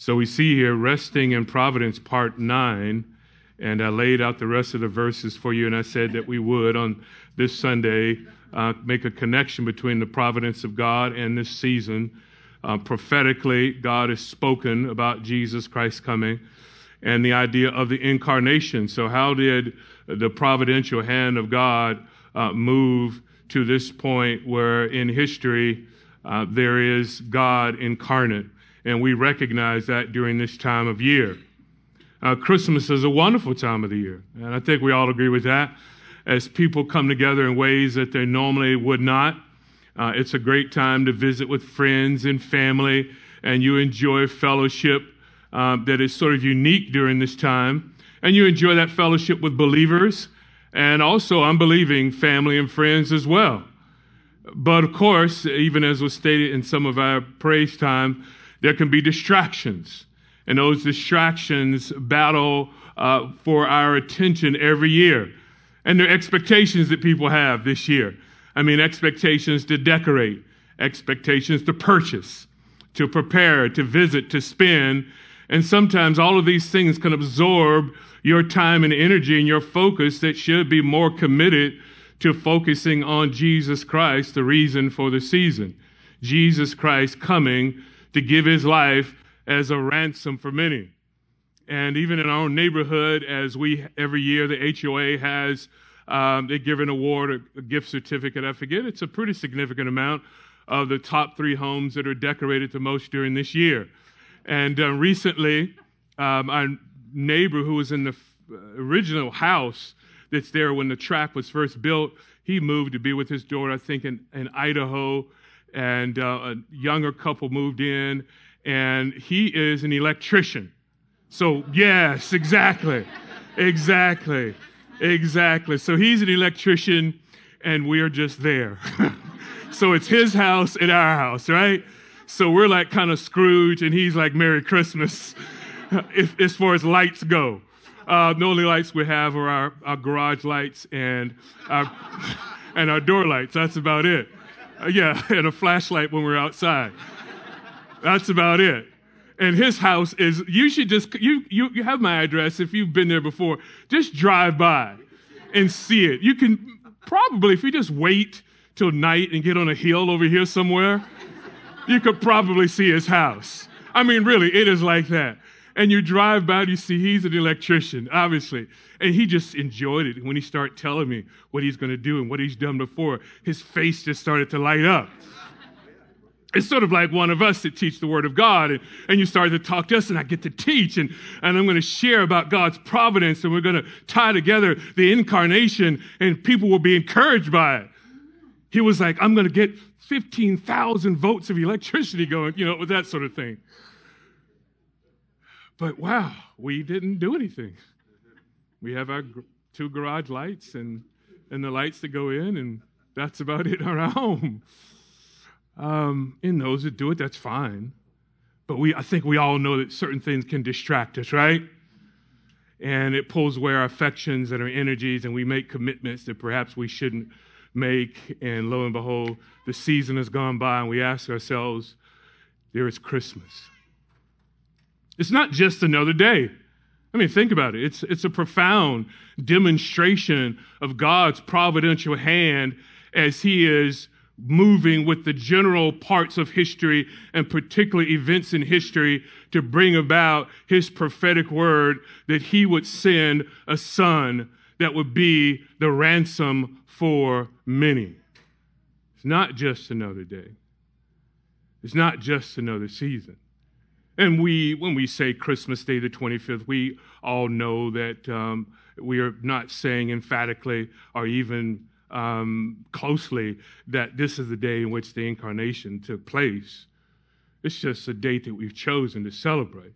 So we see here resting in providence, part nine. And I laid out the rest of the verses for you, and I said that we would on this Sunday uh, make a connection between the providence of God and this season. Uh, prophetically, God has spoken about Jesus Christ coming and the idea of the incarnation. So, how did the providential hand of God uh, move to this point where in history uh, there is God incarnate? And we recognize that during this time of year. Uh, Christmas is a wonderful time of the year, and I think we all agree with that. As people come together in ways that they normally would not, uh, it's a great time to visit with friends and family, and you enjoy fellowship um, that is sort of unique during this time. And you enjoy that fellowship with believers and also unbelieving family and friends as well. But of course, even as was stated in some of our praise time, there can be distractions. And those distractions battle uh, for our attention every year. And there are expectations that people have this year. I mean, expectations to decorate, expectations to purchase, to prepare, to visit, to spend. And sometimes all of these things can absorb your time and energy and your focus that should be more committed to focusing on Jesus Christ, the reason for the season. Jesus Christ coming to give his life as a ransom for many. And even in our own neighborhood, as we every year the HOA has, um, they give an award, a, gift certificate. I forget it's a pretty significant amount of the top three homes that are decorated the most during this year. And uh, recently, um, our neighbor who was in the uh, original house that's there when the track was first built, he moved to be with his daughter, I think, in, in Idaho and uh, a younger couple moved in, and he is an electrician. So, yes, exactly. exactly. Exactly. So he's an electrician, and we're just there. so it's his house and our house, right? So we're like kind of Scrooge, and he's like Merry Christmas if, as far as lights go. Uh, the only lights we have are our, our garage lights and our, and our door lights. That's about it. Uh, yeah, and a flashlight when we're outside. That's about it. And his house is, you should just, you, you, you have my address if you've been there before. Just drive by and see it. You can probably, if you just wait till night and get on a hill over here somewhere, you could probably see his house. I mean, really, it is like that. And you drive by, and you see he's an electrician, obviously. And he just enjoyed it. When he started telling me what he's going to do and what he's done before, his face just started to light up. It's sort of like one of us that teach the Word of God, and, and you start to talk to us, and I get to teach, and, and I'm going to share about God's providence, and we're going to tie together the incarnation, and people will be encouraged by it. He was like, I'm going to get 15,000 volts of electricity going, you know, with that sort of thing. But wow, we didn't do anything. We have our two garage lights and, and the lights that go in, and that's about it in our home. Um, and those that do it, that's fine. But we, I think we all know that certain things can distract us, right? And it pulls away our affections and our energies, and we make commitments that perhaps we shouldn't make. And lo and behold, the season has gone by, and we ask ourselves, there is Christmas. It's not just another day. I mean, think about it. It's, it's a profound demonstration of God's providential hand as He is moving with the general parts of history and particular events in history to bring about His prophetic word that He would send a Son that would be the ransom for many. It's not just another day, it's not just another season. And we, when we say Christmas Day, the 25th, we all know that um, we are not saying emphatically or even um, closely that this is the day in which the incarnation took place. It's just a date that we've chosen to celebrate.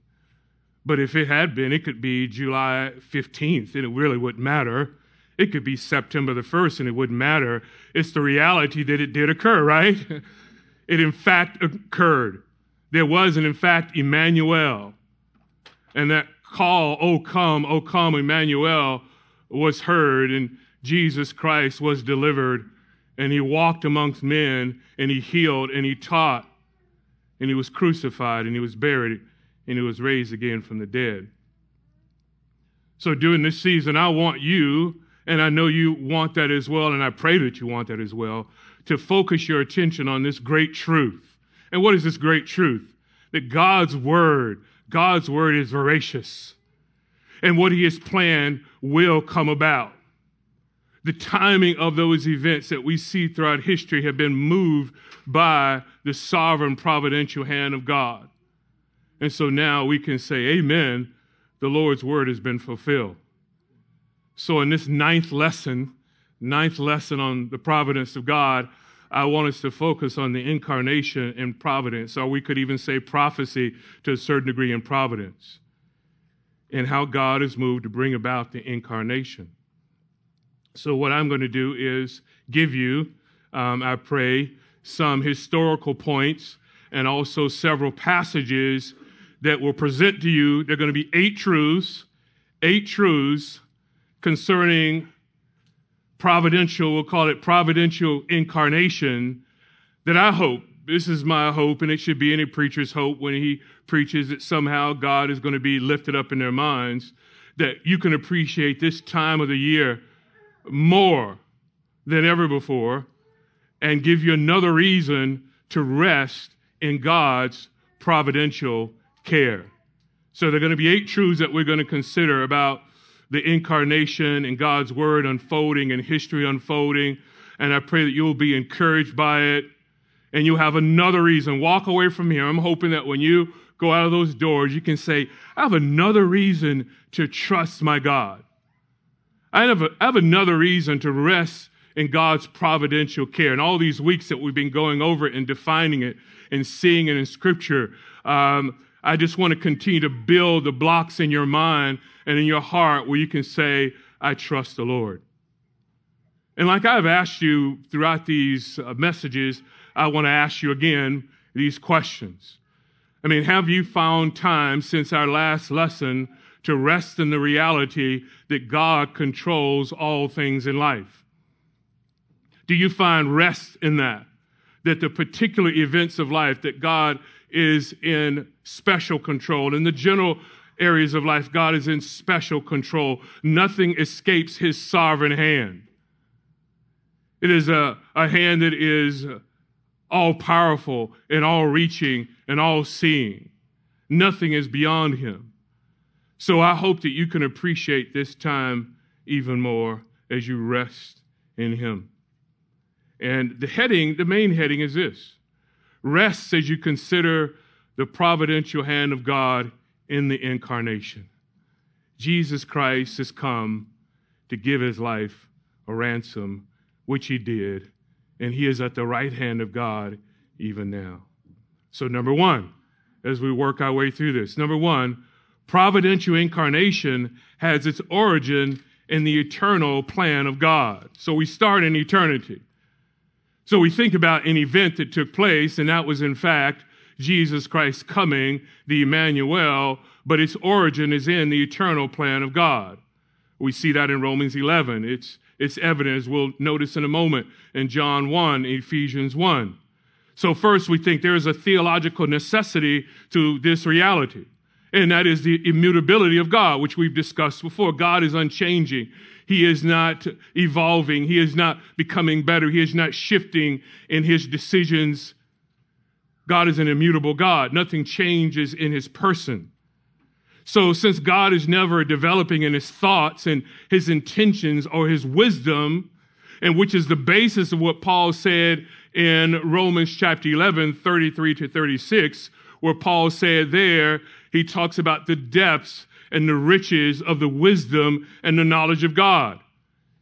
But if it had been, it could be July 15th, and it really wouldn't matter. It could be September the 1st, and it wouldn't matter. It's the reality that it did occur, right? it in fact occurred there was, and in fact, Emmanuel. And that call, O come, O come, Emmanuel, was heard, and Jesus Christ was delivered, and he walked amongst men, and he healed, and he taught, and he was crucified, and he was buried, and he was raised again from the dead. So during this season, I want you, and I know you want that as well, and I pray that you want that as well, to focus your attention on this great truth. And what is this great truth? That God's word, God's word is veracious. And what he has planned will come about. The timing of those events that we see throughout history have been moved by the sovereign providential hand of God. And so now we can say, Amen, the Lord's word has been fulfilled. So, in this ninth lesson, ninth lesson on the providence of God, I want us to focus on the incarnation and providence, or we could even say prophecy to a certain degree in providence, and how God is moved to bring about the incarnation. So, what I'm going to do is give you, um, I pray, some historical points and also several passages that will present to you. They're going to be eight truths, eight truths concerning providential, we'll call it providential incarnation, that I hope, this is my hope, and it should be any preacher's hope when he preaches that somehow God is going to be lifted up in their minds, that you can appreciate this time of the year more than ever before and give you another reason to rest in God's providential care. So there are going to be eight truths that we're going to consider about the incarnation and God's word unfolding and history unfolding. And I pray that you'll be encouraged by it and you'll have another reason. Walk away from here. I'm hoping that when you go out of those doors, you can say, I have another reason to trust my God. I have, a, I have another reason to rest in God's providential care. And all these weeks that we've been going over it and defining it and seeing it in Scripture, um, I just want to continue to build the blocks in your mind and in your heart where you can say, I trust the Lord. And like I've asked you throughout these uh, messages, I want to ask you again these questions. I mean, have you found time since our last lesson to rest in the reality that God controls all things in life? Do you find rest in that? That the particular events of life that God is in special control. In the general areas of life, God is in special control. Nothing escapes his sovereign hand. It is a, a hand that is all powerful and all reaching and all seeing. Nothing is beyond him. So I hope that you can appreciate this time even more as you rest in him. And the heading, the main heading is this Rest as you consider the providential hand of God in the incarnation. Jesus Christ has come to give his life a ransom, which he did, and he is at the right hand of God even now. So, number one, as we work our way through this, number one, providential incarnation has its origin in the eternal plan of God. So we start in eternity. So we think about an event that took place, and that was in fact Jesus Christ coming, the Emmanuel, but its origin is in the eternal plan of God. We see that in Romans 11. It's, it's evident, as we'll notice in a moment, in John 1, Ephesians 1. So, first, we think there is a theological necessity to this reality, and that is the immutability of God, which we've discussed before. God is unchanging. He is not evolving. He is not becoming better. He is not shifting in his decisions. God is an immutable God. Nothing changes in his person. So, since God is never developing in his thoughts and his intentions or his wisdom, and which is the basis of what Paul said in Romans chapter 11, 33 to 36, where Paul said there, he talks about the depths and the riches of the wisdom and the knowledge of God.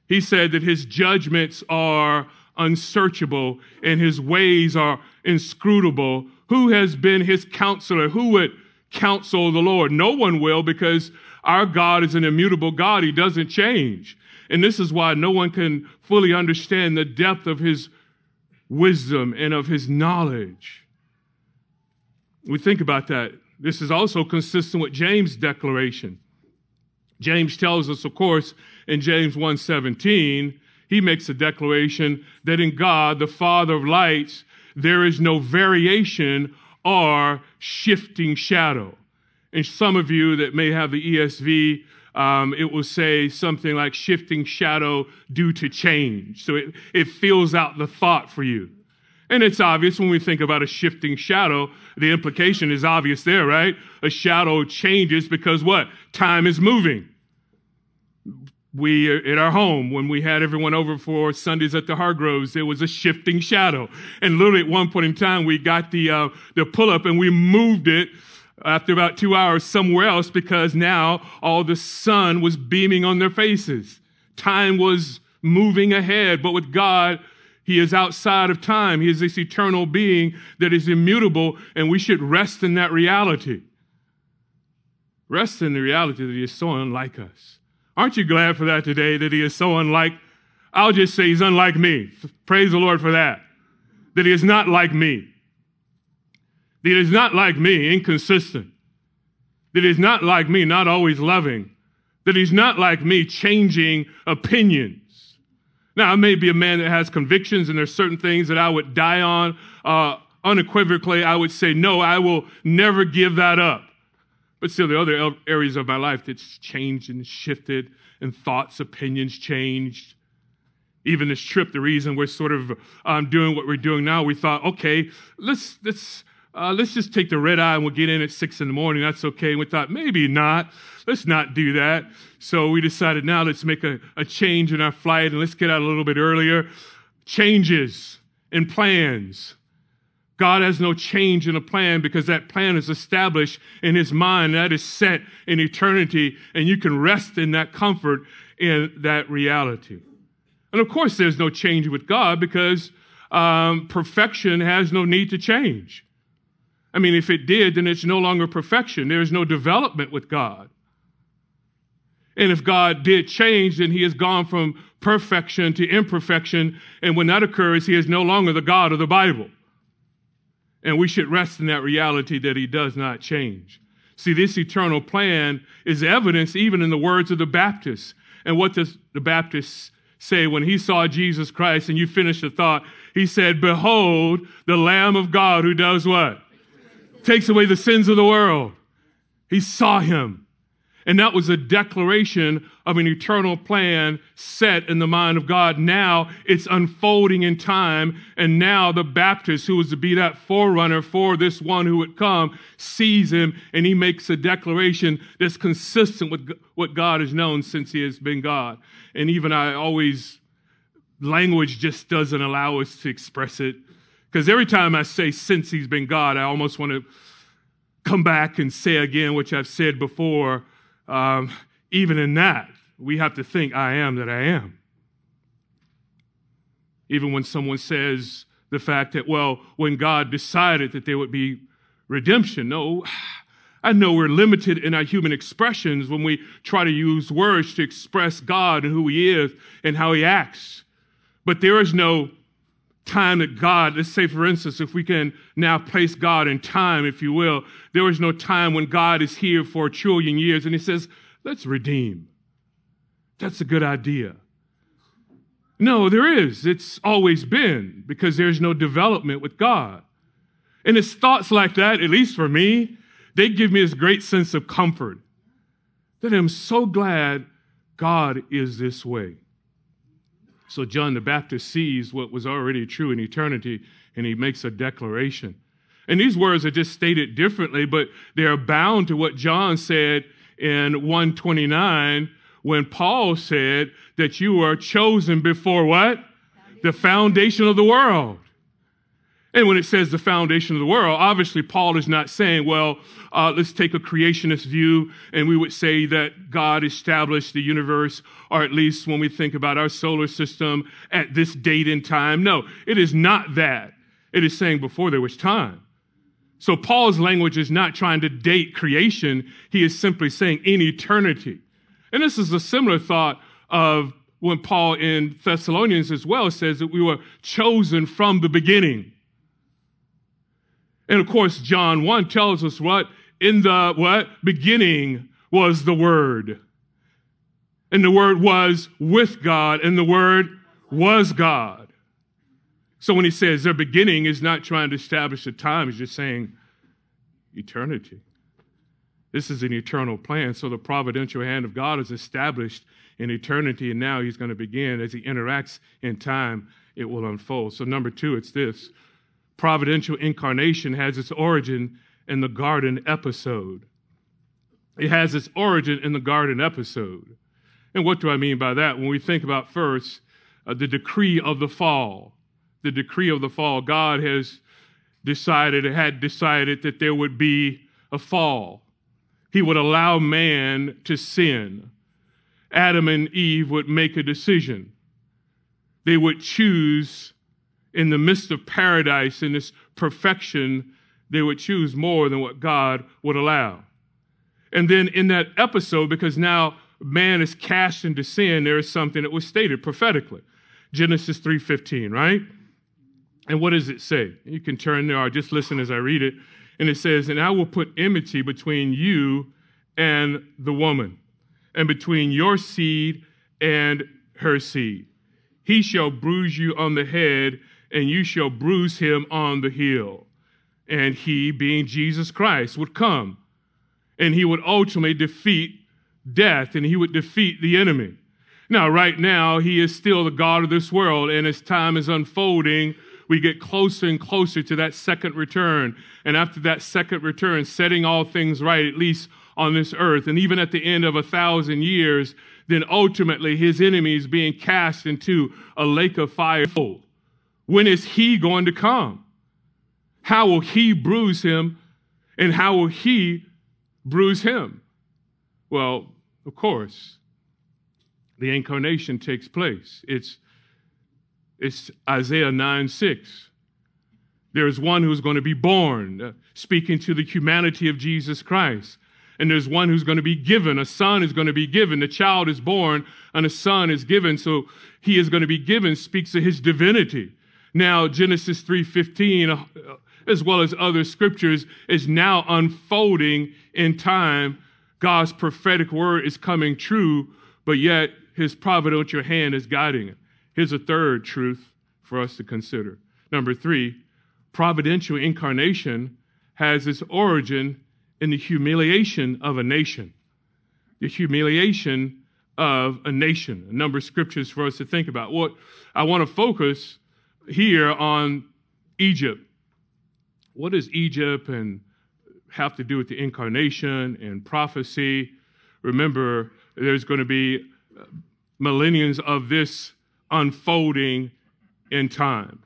He said that his judgments are unsearchable and his ways are inscrutable. Who has been his counselor? Who would counsel the Lord? No one will because our God is an immutable God. He doesn't change. And this is why no one can fully understand the depth of his wisdom and of his knowledge. We think about that this is also consistent with James' declaration. James tells us, of course, in James 1:17, he makes a declaration that in God, the Father of lights, there is no variation or shifting shadow. And some of you that may have the ESV, um, it will say something like shifting shadow due to change. So it, it fills out the thought for you. And it's obvious when we think about a shifting shadow, the implication is obvious there, right? A shadow changes because what? Time is moving. We, at our home, when we had everyone over for Sundays at the Hargroves, there was a shifting shadow. And literally at one point in time, we got the, uh, the pull up and we moved it after about two hours somewhere else because now all the sun was beaming on their faces. Time was moving ahead, but with God, He is outside of time. He is this eternal being that is immutable, and we should rest in that reality. Rest in the reality that He is so unlike us. Aren't you glad for that today, that He is so unlike? I'll just say He's unlike me. Praise the Lord for that. That He is not like me That He is not like me, inconsistent, that is not like me, not always loving, that he's not like me, changing opinions. Now, I may be a man that has convictions, and there's certain things that I would die on. Uh, unequivocally, I would say, no, I will never give that up. But still, are other areas of my life that's changed and shifted, and thoughts, opinions changed. Even this trip, the reason we're sort of um, doing what we're doing now, we thought, okay, let's let's uh, let's just take the red eye and we'll get in at six in the morning. That's okay. And we thought, maybe not. Let's not do that. So we decided now let's make a, a change in our flight and let's get out a little bit earlier. Changes in plans. God has no change in a plan because that plan is established in his mind. That is set in eternity, and you can rest in that comfort in that reality. And of course, there's no change with God because um, perfection has no need to change. I mean, if it did, then it's no longer perfection. There is no development with God. And if God did change, then he has gone from perfection to imperfection. And when that occurs, he is no longer the God of the Bible. And we should rest in that reality that he does not change. See, this eternal plan is evidence even in the words of the Baptist. And what does the Baptist say when he saw Jesus Christ? And you finish the thought. He said, Behold, the Lamb of God who does what? takes away the sins of the world. He saw him. And that was a declaration of an eternal plan set in the mind of God. Now it's unfolding in time. And now the Baptist, who was to be that forerunner for this one who would come, sees him and he makes a declaration that's consistent with what God has known since he has been God. And even I always, language just doesn't allow us to express it because every time I say since he's been God, I almost want to come back and say again, which I've said before. Um, even in that, we have to think, I am that I am. Even when someone says the fact that, well, when God decided that there would be redemption, no, I know we're limited in our human expressions when we try to use words to express God and who He is and how He acts. But there is no time that God, let's say for instance, if we can now place God in time, if you will, there is no time when God is here for a trillion years and he says, let's redeem. That's a good idea. No, there is. It's always been because there's no development with God. And it's thoughts like that, at least for me, they give me this great sense of comfort that I'm so glad God is this way. So John the Baptist sees what was already true in eternity and he makes a declaration. And these words are just stated differently, but they are bound to what John said in 129 when Paul said that you are chosen before what? The foundation of the world. And when it says the foundation of the world, obviously Paul is not saying, well, uh, let's take a creationist view and we would say that God established the universe, or at least when we think about our solar system at this date and time. No, it is not that. It is saying before there was time. So Paul's language is not trying to date creation. He is simply saying in eternity. And this is a similar thought of when Paul in Thessalonians as well says that we were chosen from the beginning. And of course, John 1 tells us what? In the what? Beginning was the Word. And the Word was with God, and the Word was God. So when he says their beginning is not trying to establish a time, he's just saying eternity. This is an eternal plan. So the providential hand of God is established in eternity, and now he's going to begin as he interacts in time, it will unfold. So, number two, it's this providential incarnation has its origin in the garden episode. It has its origin in the garden episode. And what do I mean by that? When we think about first uh, the decree of the fall, the decree of the fall, God has decided, had decided that there would be a fall. He would allow man to sin. Adam and Eve would make a decision. They would choose in the midst of paradise, in this perfection, they would choose more than what God would allow. And then in that episode, because now man is cast into sin, there is something that was stated prophetically. Genesis 3:15, right? And what does it say? You can turn there or just listen as I read it. And it says, And I will put enmity between you and the woman, and between your seed and her seed. He shall bruise you on the head, and you shall bruise him on the heel. And he, being Jesus Christ, would come, and he would ultimately defeat death, and he would defeat the enemy. Now, right now, he is still the God of this world, and as time is unfolding, we get closer and closer to that second return. And after that second return, setting all things right, at least on this earth. And even at the end of a thousand years, then ultimately his enemies being cast into a lake of fire. When is he going to come? How will he bruise him? And how will he bruise him? Well, of course, the incarnation takes place. It's it's Isaiah 9 6. There is one who's going to be born, uh, speaking to the humanity of Jesus Christ. And there's one who's going to be given. A son is going to be given. The child is born and a son is given. So he is going to be given speaks of his divinity. Now, Genesis 3.15, uh, as well as other scriptures, is now unfolding in time. God's prophetic word is coming true, but yet his providential hand is guiding it. Here's a third truth for us to consider. Number three, providential incarnation has its origin in the humiliation of a nation. The humiliation of a nation. A number of scriptures for us to think about. What I want to focus here on Egypt. What does Egypt and have to do with the incarnation and prophecy? Remember, there's going to be millenniums of this unfolding in time.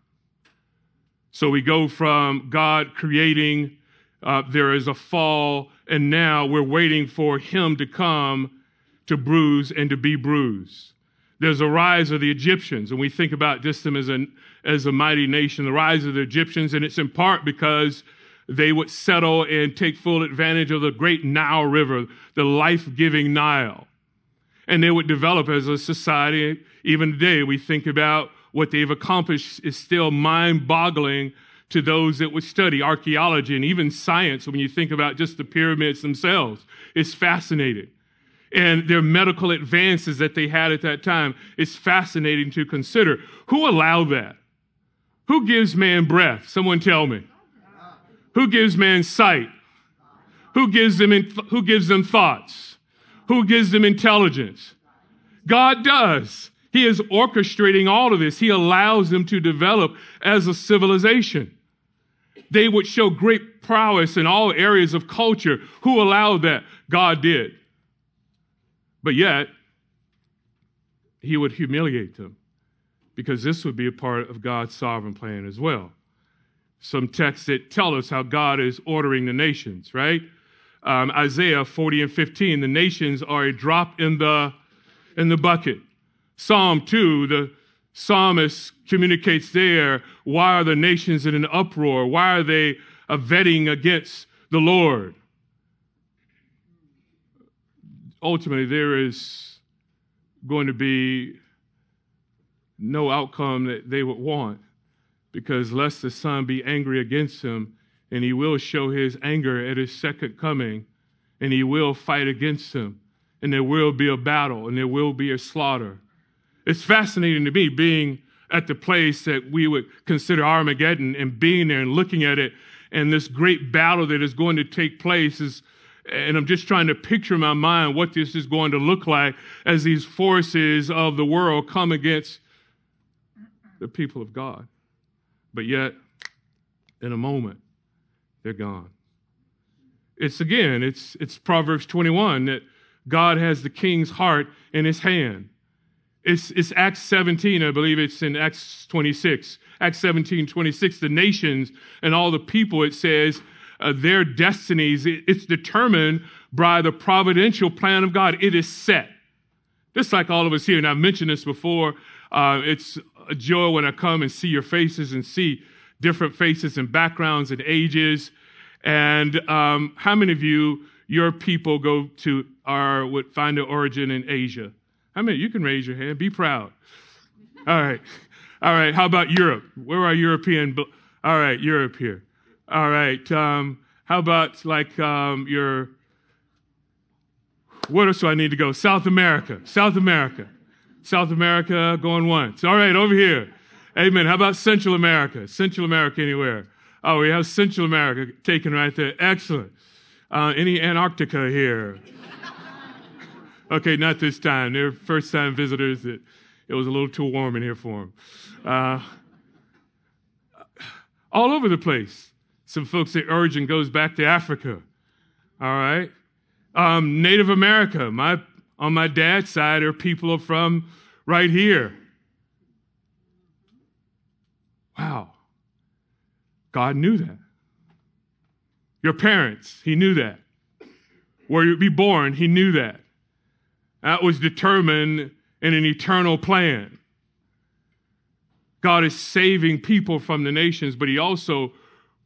So we go from God creating, uh, there is a fall, and now we're waiting for Him to come to bruise and to be bruised. There's a rise of the Egyptians, and we think about just them as a, as a mighty nation, the rise of the Egyptians, and it's in part because they would settle and take full advantage of the great Nile River, the life giving Nile and they would develop as a society. Even today, we think about what they've accomplished is still mind boggling to those that would study archaeology and even science. When you think about just the pyramids themselves, it's fascinating. And their medical advances that they had at that time is fascinating to consider. Who allowed that? Who gives man breath? Someone tell me. Who gives man sight? Who gives them, in, who gives them thoughts? Who gives them intelligence? God does. He is orchestrating all of this. He allows them to develop as a civilization. They would show great prowess in all areas of culture. Who allowed that? God did. But yet, he would humiliate them because this would be a part of God's sovereign plan as well. Some texts that tell us how God is ordering the nations, right? um, Isaiah 40 and 15, the nations are a drop in the, in the bucket. Psalm 2, the psalmist communicates there, why are the nations in an uproar? Why are they uh, vetting against the Lord? Ultimately, there is going to be no outcome that they would want because lest the son be angry against him, and he will show his anger at his second coming, and he will fight against him, and there will be a battle, and there will be a slaughter. It's fascinating to me being at the place that we would consider Armageddon and being there and looking at it, and this great battle that is going to take place is And I'm just trying to picture in my mind what this is going to look like as these forces of the world come against the people of God. But yet, in a moment, they're gone. It's again, it's, it's Proverbs 21 that God has the king's heart in his hand. It's, it's Acts 17, I believe it's in Acts 26. Acts 17, 26, the nations and all the people, it says, uh, their destinies, it, it's determined by the providential plan of God. It is set. Just like all of us here, and I've mentioned this before, uh, it's a joy when I come and see your faces and see different faces and backgrounds and ages. And um, how many of you, your people go to or would find their origin in Asia? How many? You can raise your hand. Be proud. All right. All right. How about Europe? Where are European? All right, Europe here. All right. Um, how about like um, your? Where else do I need to go? South America. South America. South America going once. All right, over here. Amen. How about Central America? Central America anywhere? Oh, we have Central America taken right there. Excellent. Uh, any Antarctica here? okay, not this time. They're first time visitors. It, it was a little too warm in here for them. Uh, all over the place. Some folks say origin goes back to Africa. All right. Um, Native America. My on my dad's side are people from right here. Wow. God knew that. Your parents, He knew that. Where you'd be born, He knew that. That was determined in an eternal plan. God is saving people from the nations, but He also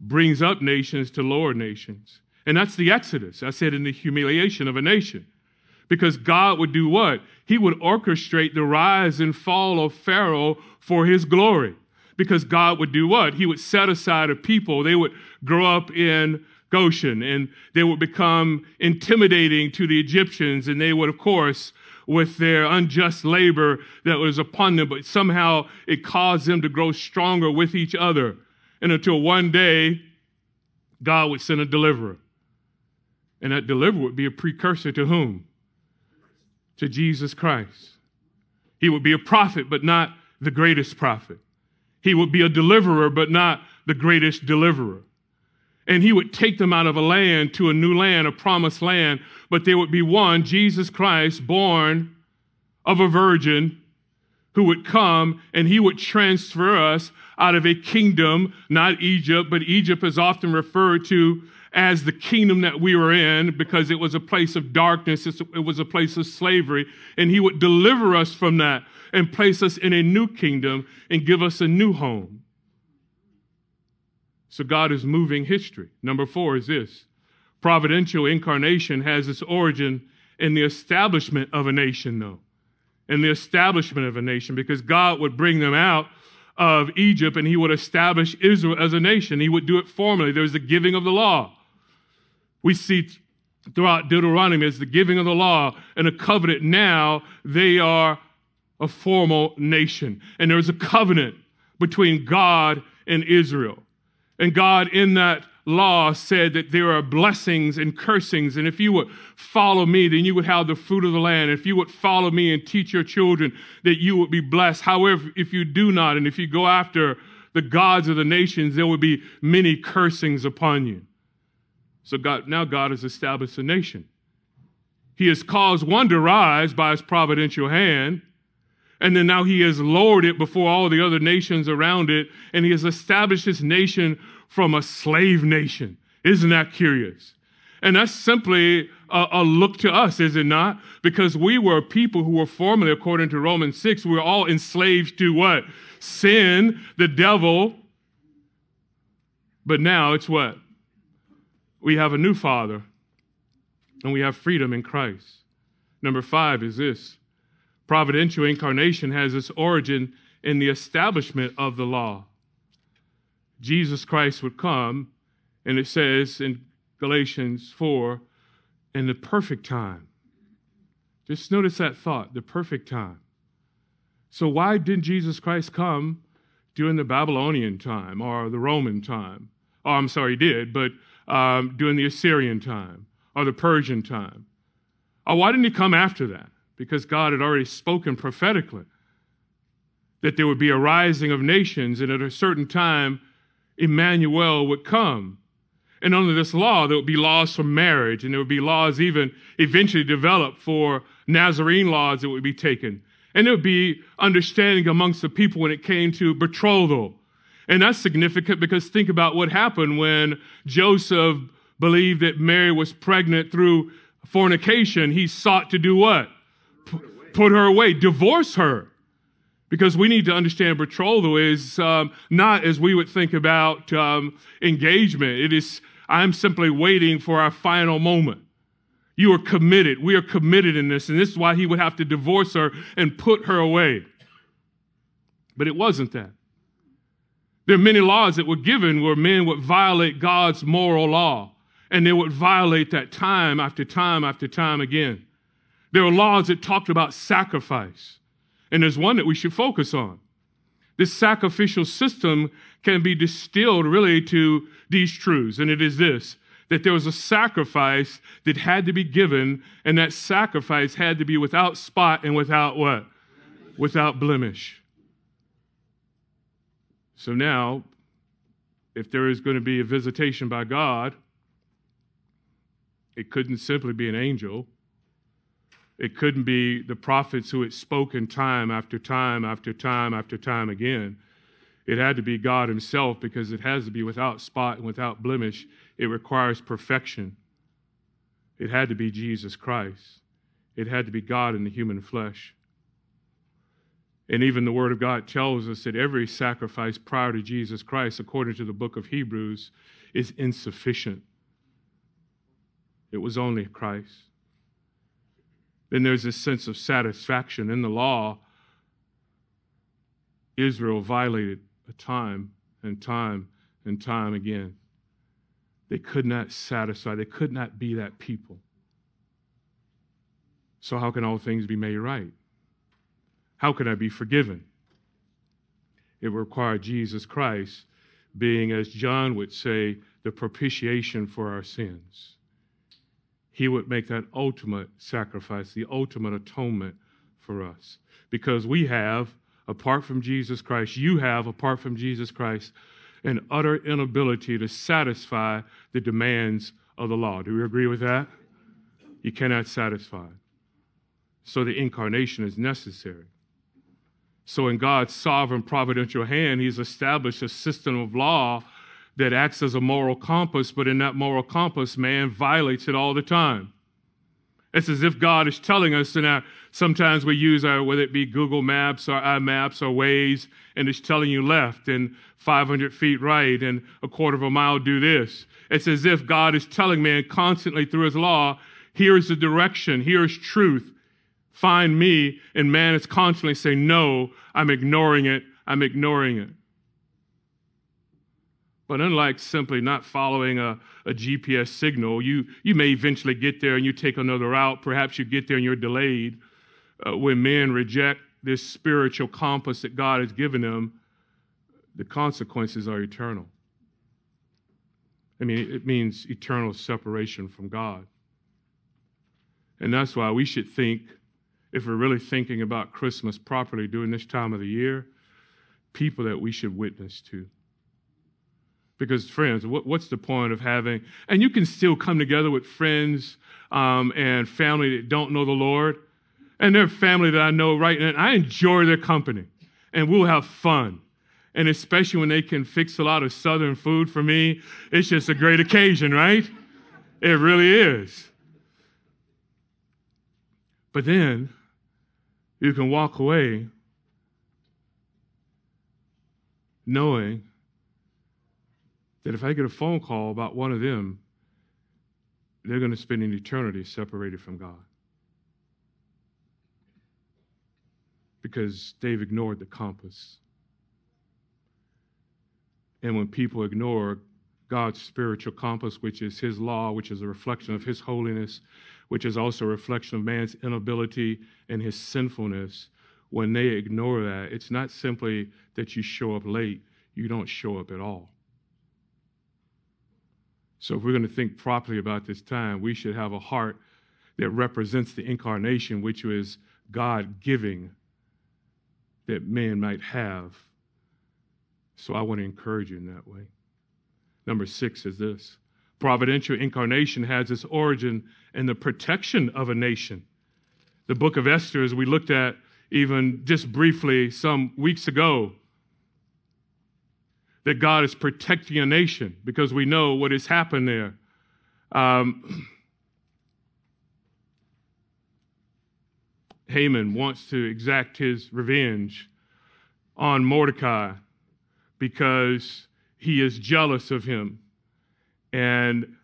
brings up nations to lower nations. And that's the Exodus. I said in the humiliation of a nation. Because God would do what? He would orchestrate the rise and fall of Pharaoh for his glory. Because God would do what? He would set aside a people. They would grow up in Goshen and they would become intimidating to the Egyptians. And they would, of course, with their unjust labor that was upon them, but somehow it caused them to grow stronger with each other. And until one day, God would send a deliverer. And that deliverer would be a precursor to whom? To Jesus Christ. He would be a prophet, but not the greatest prophet. He would be a deliverer, but not the greatest deliverer. And he would take them out of a land to a new land, a promised land, but there would be one, Jesus Christ, born of a virgin, who would come and he would transfer us out of a kingdom, not Egypt, but Egypt is often referred to as the kingdom that we were in because it was a place of darkness, it was a place of slavery, and he would deliver us from that and place us in a new kingdom and give us a new home. So God is moving history. Number four is this providential incarnation has its origin in the establishment of a nation, though. In the establishment of a nation, because God would bring them out of Egypt and he would establish Israel as a nation. He would do it formally. There was the giving of the law. We see throughout Deuteronomy as the giving of the law and a covenant. Now they are a formal nation. And there's a covenant between God and Israel. And God, in that law, said that there are blessings and cursings. And if you would follow me, then you would have the fruit of the land. If you would follow me and teach your children, that you would be blessed. However, if you do not, and if you go after the gods of the nations, there will be many cursings upon you. So God, now God has established a nation. He has caused one to rise by his providential hand, and then now he has lowered it before all the other nations around it, and he has established this nation from a slave nation. Isn't that curious? And that's simply a, a, look to us, is it not? Because we were people who were formerly, according to Romans 6, we were all enslaved to what? Sin, the devil. But now it's what? We have a new father, and we have freedom in Christ. Number five is this Providential incarnation has its origin in the establishment of the law. Jesus Christ would come, and it says in Galatians 4, in the perfect time. Just notice that thought, the perfect time. So, why didn't Jesus Christ come during the Babylonian time or the Roman time? Oh, I'm sorry, he did, but um, during the Assyrian time or the Persian time? Or why didn't he come after that? Because God had already spoken prophetically that there would be a rising of nations, and at a certain time, Emmanuel would come. And under this law, there would be laws for marriage, and there would be laws even eventually developed for Nazarene laws that would be taken. And there would be understanding amongst the people when it came to betrothal. And that's significant because think about what happened when Joseph believed that Mary was pregnant through fornication. He sought to do what? P- put her away, divorce her. Because we need to understand betrothal is um, not as we would think about um, engagement. It is, I'm simply waiting for our final moment. You are committed. We are committed in this. And this is why he would have to divorce her and put her away. But it wasn't that. There are many laws that were given where men would violate God's moral law, and they would violate that time after time after time again. There were laws that talked about sacrifice. And there's one that we should focus on. This sacrificial system can be distilled really to these truths, and it is this that there was a sacrifice that had to be given, and that sacrifice had to be without spot and without what? Without blemish. So now, if there is going to be a visitation by God, it couldn't simply be an angel. It couldn't be the prophets who had spoken time after time after time after time again. It had to be God Himself because it has to be without spot and without blemish. It requires perfection. It had to be Jesus Christ. It had to be God in the human flesh. And even the Word of God tells us that every sacrifice prior to Jesus Christ, according to the book of Hebrews, is insufficient. It was only Christ then there's this sense of satisfaction. In the law, Israel violated time and time and time again. They could not satisfy, they could not be that people. So, how can all things be made right? How can I be forgiven? It required Jesus Christ being, as John would say, the propitiation for our sins he would make that ultimate sacrifice, the ultimate atonement for us. Because we have, apart from Jesus Christ, you have, apart from Jesus Christ, an utter inability to satisfy the demands of the law. Do we agree with that? You cannot satisfy. So the incarnation is necessary. So, in God's sovereign providential hand, He's established a system of law that acts as a moral compass, but in that moral compass, man violates it all the time. It's as if God is telling us, and sometimes we use our, whether it be Google Maps or iMaps or Waze, and it's telling you left and 500 feet right and a quarter of a mile do this. It's as if God is telling man constantly through his law, here is the direction, here is truth. Find me. And man is constantly saying, no, I'm ignoring it, I'm ignoring it. But unlike simply not following a, a, GPS signal, you, you may eventually get there and you take another route. Perhaps you get there and you're delayed. Uh, when men reject this spiritual compass that God has given them, the consequences are eternal. I mean, it means eternal separation from God. And that's why we should think, if we're really thinking about Christmas properly during this time of the year, people that we should witness to. Because, friends, what, what's the point of having, and you can still come together with friends um, and family that don't know the Lord. And they're family that I know right now. I enjoy their company, and we'll have fun. And especially when they can fix a lot of Southern food for me, it's just a great occasion, right? It really is. But then you can walk away knowing that if I get a phone call about one of them, they're going to spend an eternity separated from God. Because they've ignored the compass. And when people ignore God's spiritual compass, which is His law, which is a reflection of His holiness, which is also a reflection of man's inability and his sinfulness, when they ignore that, it's not simply that you show up late, you don't show up at all. So, if we're going to think properly about this time, we should have a heart that represents the incarnation, which is God giving that man might have. So, I want to encourage you in that way. Number six is this providential incarnation has its origin in the protection of a nation. The book of Esther, as we looked at even just briefly some weeks ago, that God is protecting a nation because we know what has happened there. Um, Haman wants to exact his revenge on Mordecai because he is jealous of him. And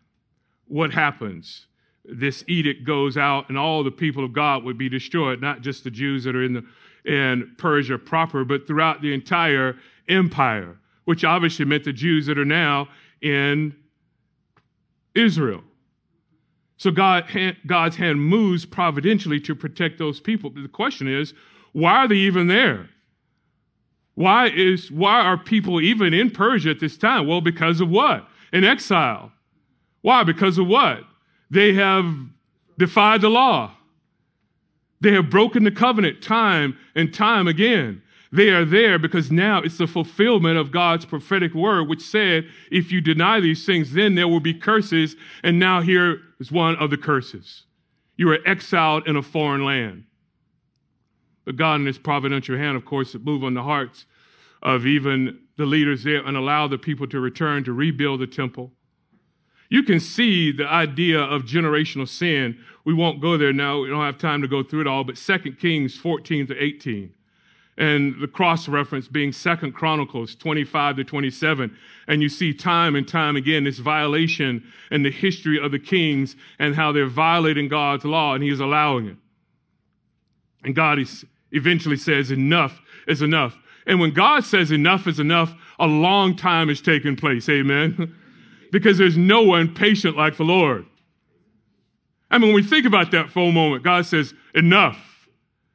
what happens? This edict goes out, and all the people of God would be destroyed, not just the Jews that are in, the, in Persia proper, but throughout the entire empire which obviously meant the Jews that are now in Israel. So God, God's hand moves providentially to protect those people. But the question is, why are they even there? Why is why are people even in Persia at this time? Well, because of what? In exile. Why? Because of what? They have defied the law. They have broken the covenant time and time again. They are there because now it's the fulfillment of God's prophetic word, which said, if you deny these things, then there will be curses. And now here is one of the curses. You are exiled in a foreign land. But God, in his providential hand, of course, move on the hearts of even the leaders there and allow the people to return to rebuild the temple. You can see the idea of generational sin. We won't go there now. We don't have time to go through it all, but 2 Kings 14 to 18 and the cross reference being second chronicles 25 to 27 and you see time and time again this violation in the history of the kings and how they're violating god's law and he is allowing it. And god is eventually says enough is enough. And when god says enough is enough a long time is taking place. Amen. Because there's no one patient like the lord. I mean when we think about that for a moment god says enough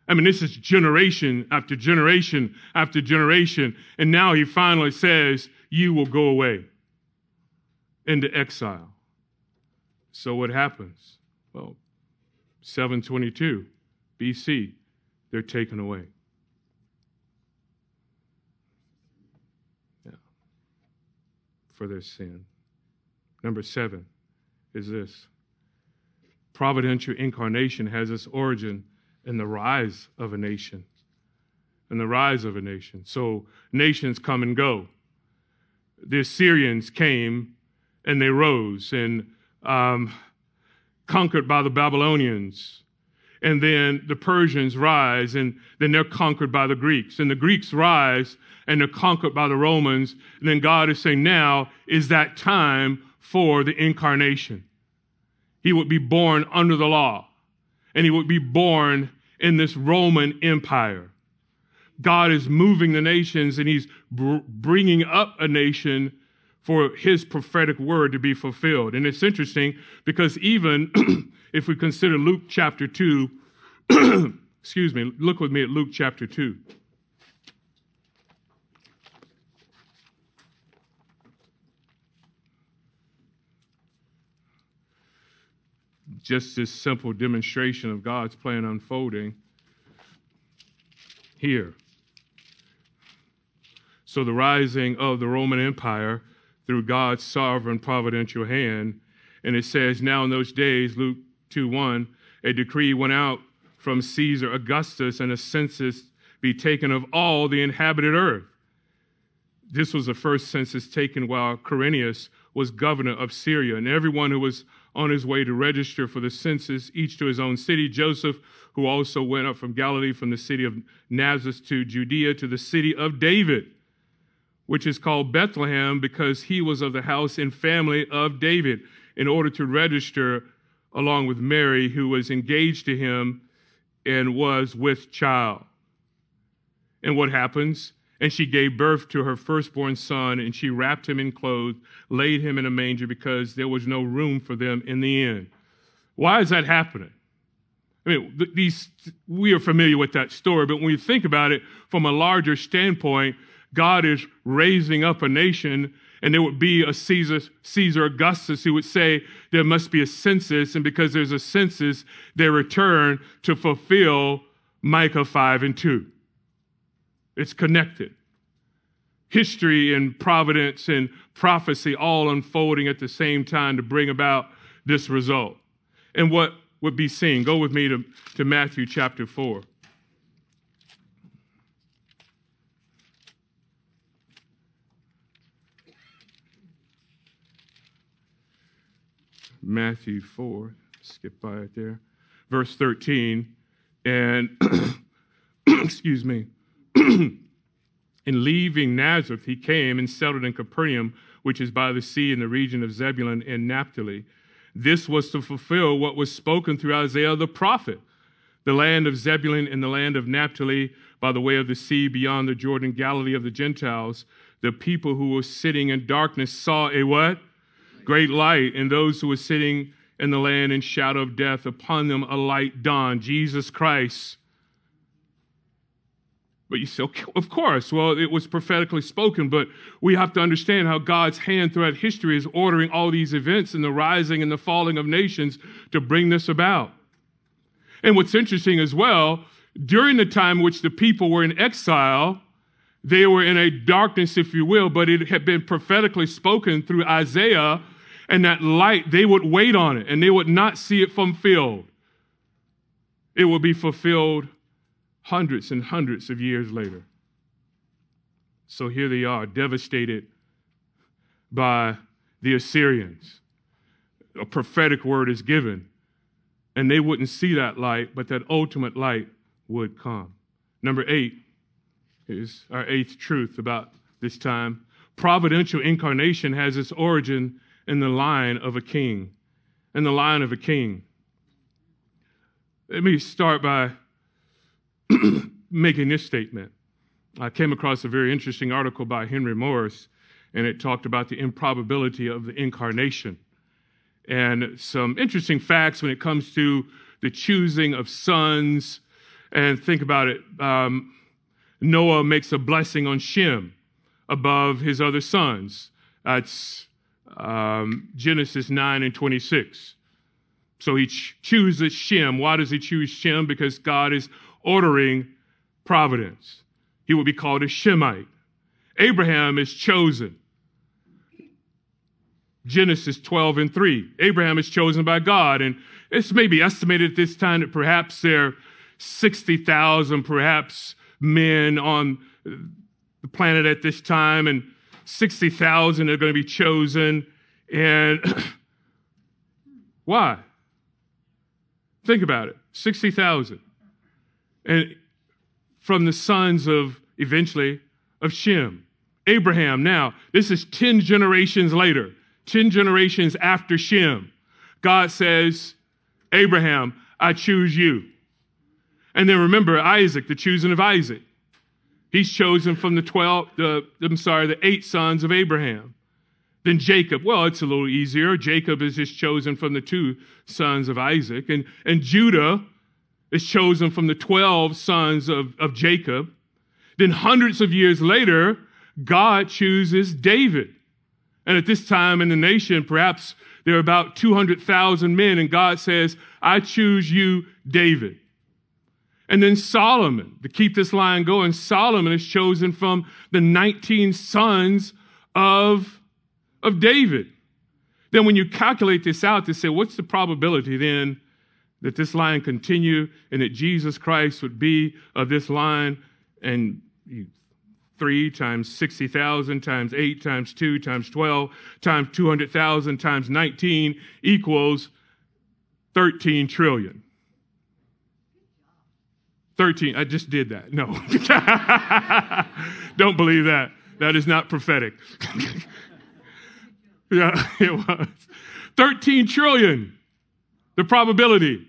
I mean, this is generation after generation after generation. And now he finally says, You will go away into exile. So what happens? Well, 722 BC, they're taken away. Yeah. For their sin. Number seven is this providential incarnation has its origin and the rise of a nation. And the rise of a nation. So nations come and go. The Assyrians came and they rose and um, conquered by the Babylonians. And then the Persians rise and then they're conquered by the Greeks. And the Greeks rise and they're conquered by the Romans. And then God is saying, now is that time for the incarnation. He would be born under the law and he would be born in this Roman Empire. God is moving the nations and he's br- bringing up a nation for his prophetic word to be fulfilled. And it's interesting because even if we consider Luke chapter 2, excuse me, look with me at Luke chapter 2. Just this simple demonstration of God's plan unfolding here. So, the rising of the Roman Empire through God's sovereign providential hand. And it says, Now in those days, Luke 2 1, a decree went out from Caesar Augustus and a census be taken of all the inhabited earth. This was the first census taken while Quirinius was governor of Syria, and everyone who was on his way to register for the census, each to his own city. Joseph, who also went up from Galilee, from the city of Nazareth to Judea, to the city of David, which is called Bethlehem, because he was of the house and family of David, in order to register along with Mary, who was engaged to him and was with child. And what happens? And she gave birth to her firstborn son, and she wrapped him in clothes, laid him in a manger because there was no room for them in the inn. Why is that happening? I mean, these, we are familiar with that story, but when you think about it from a larger standpoint, God is raising up a nation and there would be a Caesar, Caesar Augustus who would say there must be a census, and because there's a census, they return to fulfill Micah 5 and 2. It's connected. History and providence and prophecy all unfolding at the same time to bring about this result. And what would be seen? Go with me to, to Matthew chapter 4. Matthew 4, skip by it there, verse 13. And, excuse me, in leaving Nazareth, he came and settled in Capernaum, which is by the sea in the region of Zebulun and Naphtali. This was to fulfill what was spoken through Isaiah the prophet. The land of Zebulun and the land of Naphtali, by the way of the sea beyond the Jordan, Galilee of the Gentiles, the people who were sitting in darkness saw a what? great light, and those who were sitting in the land in shadow of death, upon them a light dawned, Jesus Christ. But you say, of course, well, it was prophetically spoken, but we have to understand how God's hand throughout history is ordering all these events and the rising and the falling of nations to bring this about. And what's interesting as well, during the time in which the people were in exile, they were in a darkness, if you will, but it had been prophetically spoken through Isaiah, and that light, they would wait on it and they would not see it fulfilled. It would be fulfilled hundreds and hundreds of years later. So here they are, devastated by the Assyrians. A prophetic word is given, and they wouldn't see that light, but that ultimate light would come. Number eight, is our eighth truth about this time. Providential incarnation has its origin in the line of a king. In the line of a king. Let me start by making this statement. I came across a very interesting article by Henry Morris, and it talked about the improbability of the incarnation and some interesting facts when it comes to the choosing of sons. And think about it. Um, Noah makes a blessing on Shem above his other sons. That's um, Genesis 9 and 26. So he ch- chooses Shem. Why does he choose Shem? Because God is ordering providence. He will be called a Shemite. Abraham is chosen. Genesis 12 and 3. Abraham is chosen by God, and it's maybe estimated at this time that perhaps there are 60,000, perhaps men on the planet at this time, and 60,000 are going to be chosen. And why? Think about it 60,000. And from the sons of, eventually, of Shem. Abraham, now, this is 10 generations later, 10 generations after Shem. God says, Abraham, I choose you. And then remember Isaac, the choosing of Isaac. He's chosen from the 12, the, I'm sorry, the eight sons of Abraham. Then Jacob, well, it's a little easier. Jacob is just chosen from the two sons of Isaac. And, and Judah is chosen from the 12 sons of, of Jacob. Then hundreds of years later, God chooses David. And at this time in the nation, perhaps there are about 200,000 men, and God says, I choose you, David. And then Solomon, to keep this line going, Solomon is chosen from the 19 sons of, of David. Then when you calculate this out to say, what's the probability then that this line continue and that Jesus Christ would be of this line and three times 60,000 times eight times two times 12 times 200,000 times 19 equals 13 trillion. 13. I just did that. No. Don't believe that. That is not prophetic. yeah, it was. 13 trillion. The probability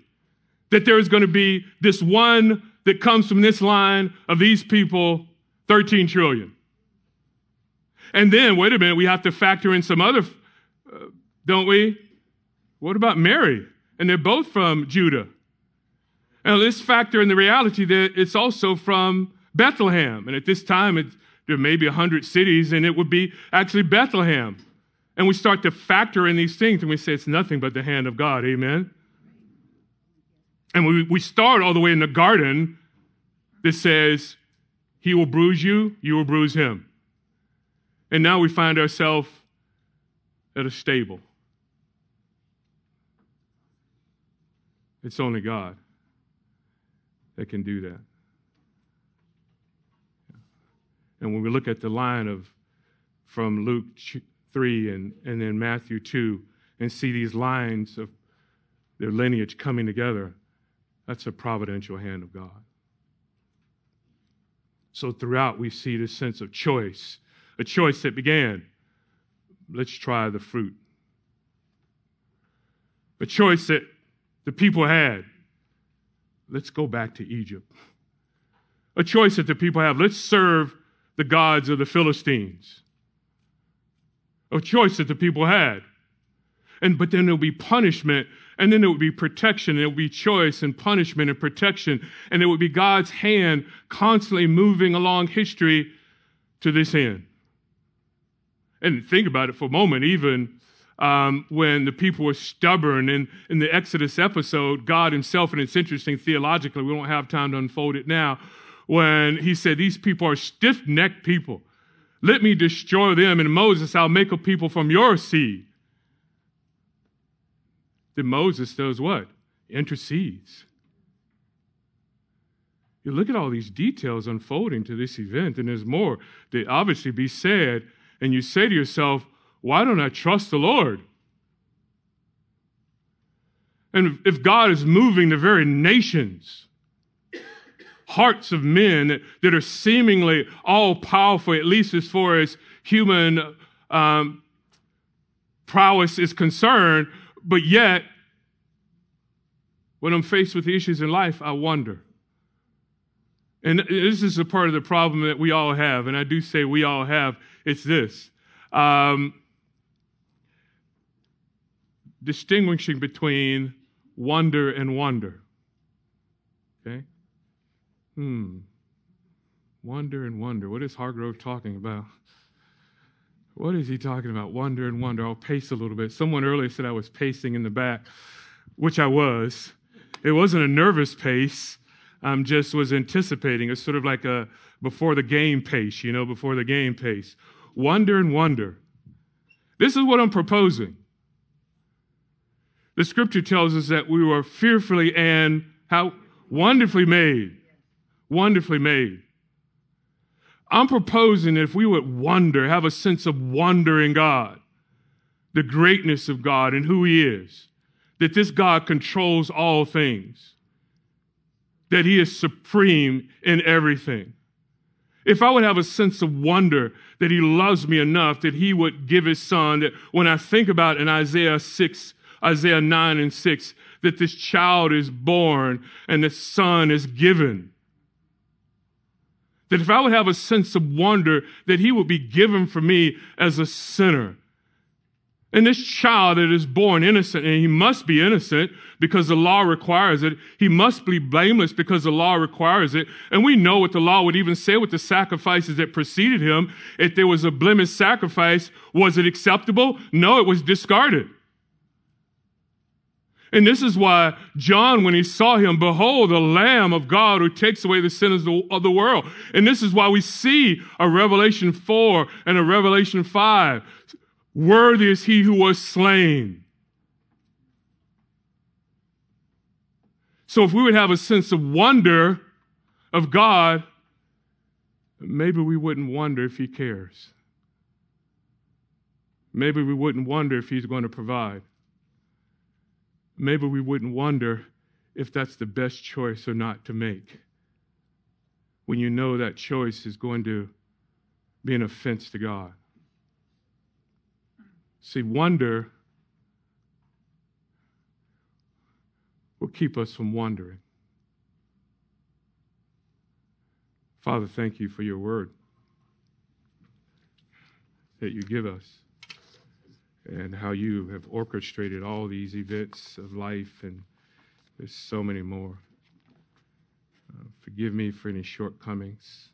that there is going to be this one that comes from this line of these people, 13 trillion. And then, wait a minute, we have to factor in some other, uh, don't we? What about Mary? And they're both from Judah. Now, let's factor in the reality that it's also from Bethlehem. And at this time, it, there may be 100 cities, and it would be actually Bethlehem. And we start to factor in these things, and we say it's nothing but the hand of God. Amen? And we, we start all the way in the garden that says, He will bruise you, you will bruise him. And now we find ourselves at a stable. It's only God that can do that. And when we look at the line of from Luke 3 and, and then Matthew 2 and see these lines of their lineage coming together, that's a providential hand of God. So throughout, we see this sense of choice, a choice that began let's try the fruit. A choice that the people had let's go back to Egypt. A choice that the people have let's serve the gods of the Philistines. A choice that the people had. And but then there'll be punishment, and then it would be protection, and there will be choice and punishment and protection, and it would be God's hand constantly moving along history to this end. And think about it for a moment, even um, when the people were stubborn in, in the Exodus episode, God Himself, and it's interesting theologically, we don't have time to unfold it now, when He said, These people are stiff necked people. Let me destroy them. And Moses, I'll make a people from your seed. Then Moses does what? Intercedes. You look at all these details unfolding to this event, and there's more that obviously be said, and you say to yourself, why don't I trust the Lord? And if God is moving the very nations, hearts of men that, are seemingly all powerful, at least as far as human um, prowess is concerned, but yet, when I'm faced with issues in life, I wonder. And this is a part of the problem that we all have, and I do say we all have. It's this um, distinguishing between wonder and wonder. Okay? Hmm. Wonder and wonder. What is Hargrove talking about? What is he talking about? Wonder and wonder. I'll pace a little bit. Someone earlier said I was pacing in the back, which I was. It wasn't a nervous pace. I just was anticipating. It's sort of like a before the game pace, you know, before the game pace. Wonder and wonder. This is what I'm proposing. The scripture tells us that we were fearfully and how wonderfully made. Wonderfully made. I'm proposing that if we would wonder, have a sense of wonder in God, the greatness of God and who He is, that this God controls all things, that He is supreme in everything. If I would have a sense of wonder that He loves me enough that He would give His Son, that when I think about in Isaiah 6, Isaiah 9 and 6, that this child is born and the Son is given that if I would have a sense of wonder that he would be given for me as a sinner. And this child that is born innocent, and he must be innocent because the law requires it. He must be blameless because the law requires it. And we know what the law would even say with the sacrifices that preceded him. If there was a blemish sacrifice, was it acceptable? No, it was discarded. And this is why John, when he saw him, behold, the Lamb of God who takes away the sins of the world. And this is why we see a Revelation 4 and a Revelation 5. Worthy is he who was slain. So if we would have a sense of wonder of God, maybe we wouldn't wonder if he cares. Maybe we wouldn't wonder if he's going to provide maybe we wouldn't wonder if that's the best choice or not to make. When you know that choice is going to be an offense to God. See, wonder will keep us from wondering. Father, thank you for your word that you give us and how you have orchestrated all these events of life, and there's so many more. Uh, forgive me for any shortcomings.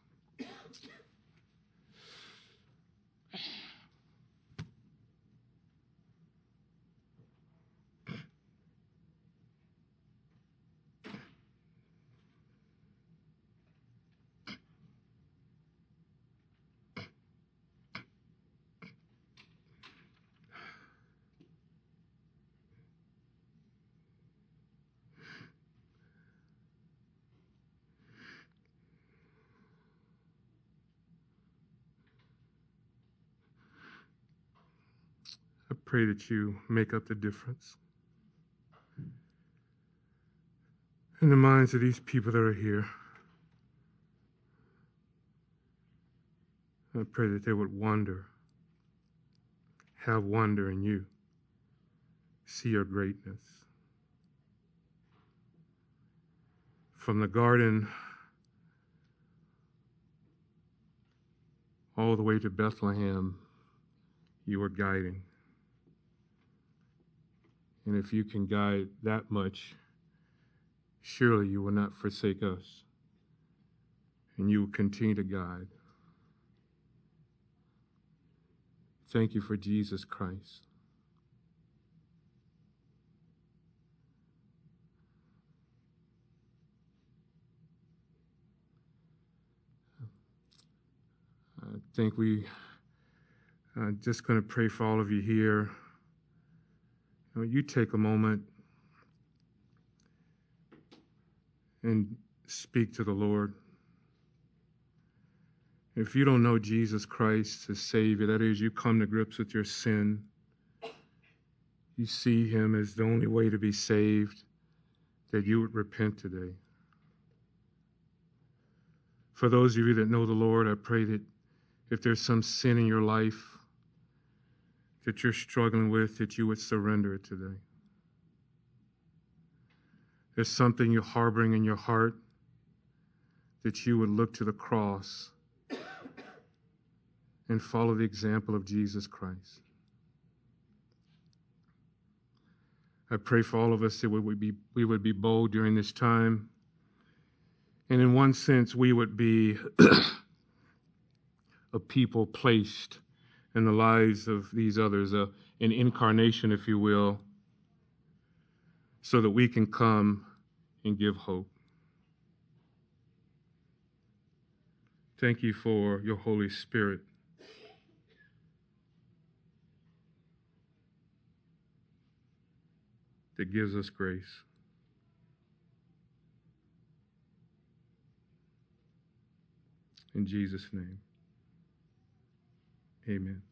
I pray that you make up the difference in the minds of these people that are here. I pray that they would wonder, have wonder in you, see your greatness. From the garden all the way to Bethlehem, you are guiding. And if you can guide that much, surely you will not forsake us. And you will continue to guide. Thank you for Jesus Christ. I think we are just going to pray for all of you here. You, take a moment and speak to the Lord. If you don't know Jesus Christ as Savior, that is, you come to grips with your sin, you see Him as the only way to be saved, that you would repent today. For those of you that know the Lord, I pray that if there's some sin in your life that you're struggling with, that you would surrender it today. There's something you're harboring in your heart that you would look to the cross and follow the example of Jesus Christ. I pray for all of us that we would be, we would be bold during this time. And in one sense, we would be a people placed in the lives of these others, uh, an incarnation, if you will, so that we can come and give hope. Thank you for your Holy Spirit. That gives us grace. In Jesus' name. Amen.